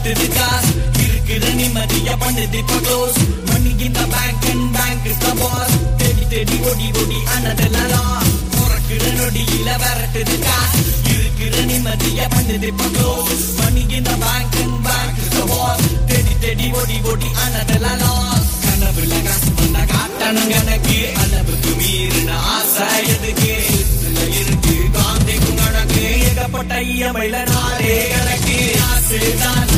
விரட்டுது காசு இருக்கிற நிம்மதிய பண்ணுது பகோஸ் க்ளோஸ் மணி இந்த bank and bank is the boss தேடி தேடி ஓடி ஓடி அனதெல்லாம் loss. பிறக்கிற நொடியில விரட்டுது காசு. இருக்கிற நிம்மதிய பண்ணுது பகோஸ் க்ளோஸ் மணி இந்த bank and bank is the boss தேடி தேடி ஓடி ஓடி அனதெல்லாம் கனவுல காசு பண்ண காட்டணும் கணக்கு அளவுக்கு மீறின ஆசை எதுக்கு? இருக்கு காந்திக்கும் கணக்கு ஏகப்பட்ட ஐயமையில நாளே கணக்கு. ஆசைதான்.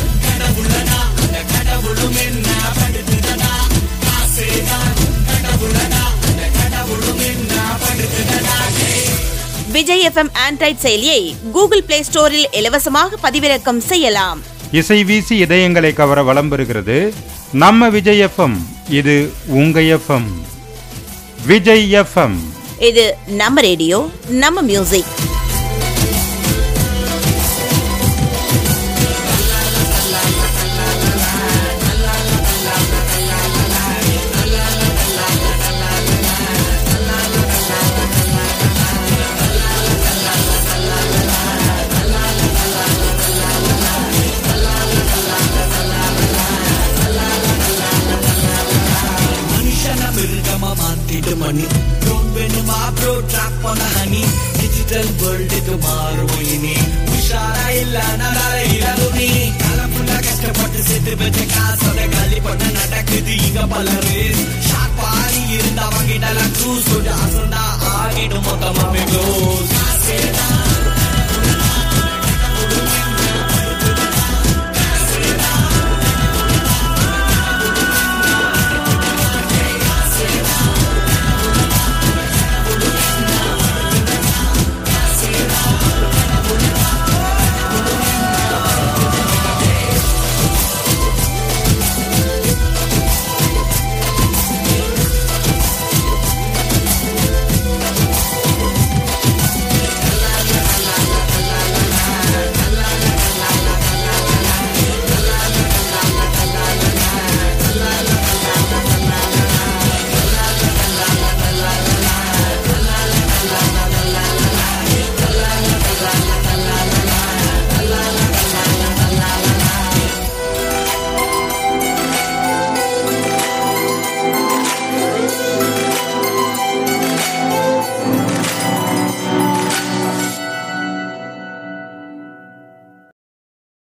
கடவுளனா அந்த கடவுளும் என்ன படுத்துதடா ஆசைதான் கடவுளனா அந்த கடவுளும் என்ன படுத்துதடா விஜய் எஃப்எம் ஆண்ட்ராய்ட் செயலியை கூகுள் பிளே ஸ்டோரில் இலவசமாக பதிவிறக்கம் செய்யலாம். இசை வீசி இதயங்களை கவர வலம் பெறுகிறது. நம்ம விஜய் எஃப்எம் இது உங்க எஃப்எம். விஜய் எஃப்எம். இது நம்ம ரேடியோ நம்ம music. money. Don't win my bro trap on a honey. Digital world tomorrow winning. Ushara illa narara illa luni. Kala pulla kashta patta sethi bete kaasada gali patta natakidi iga palari.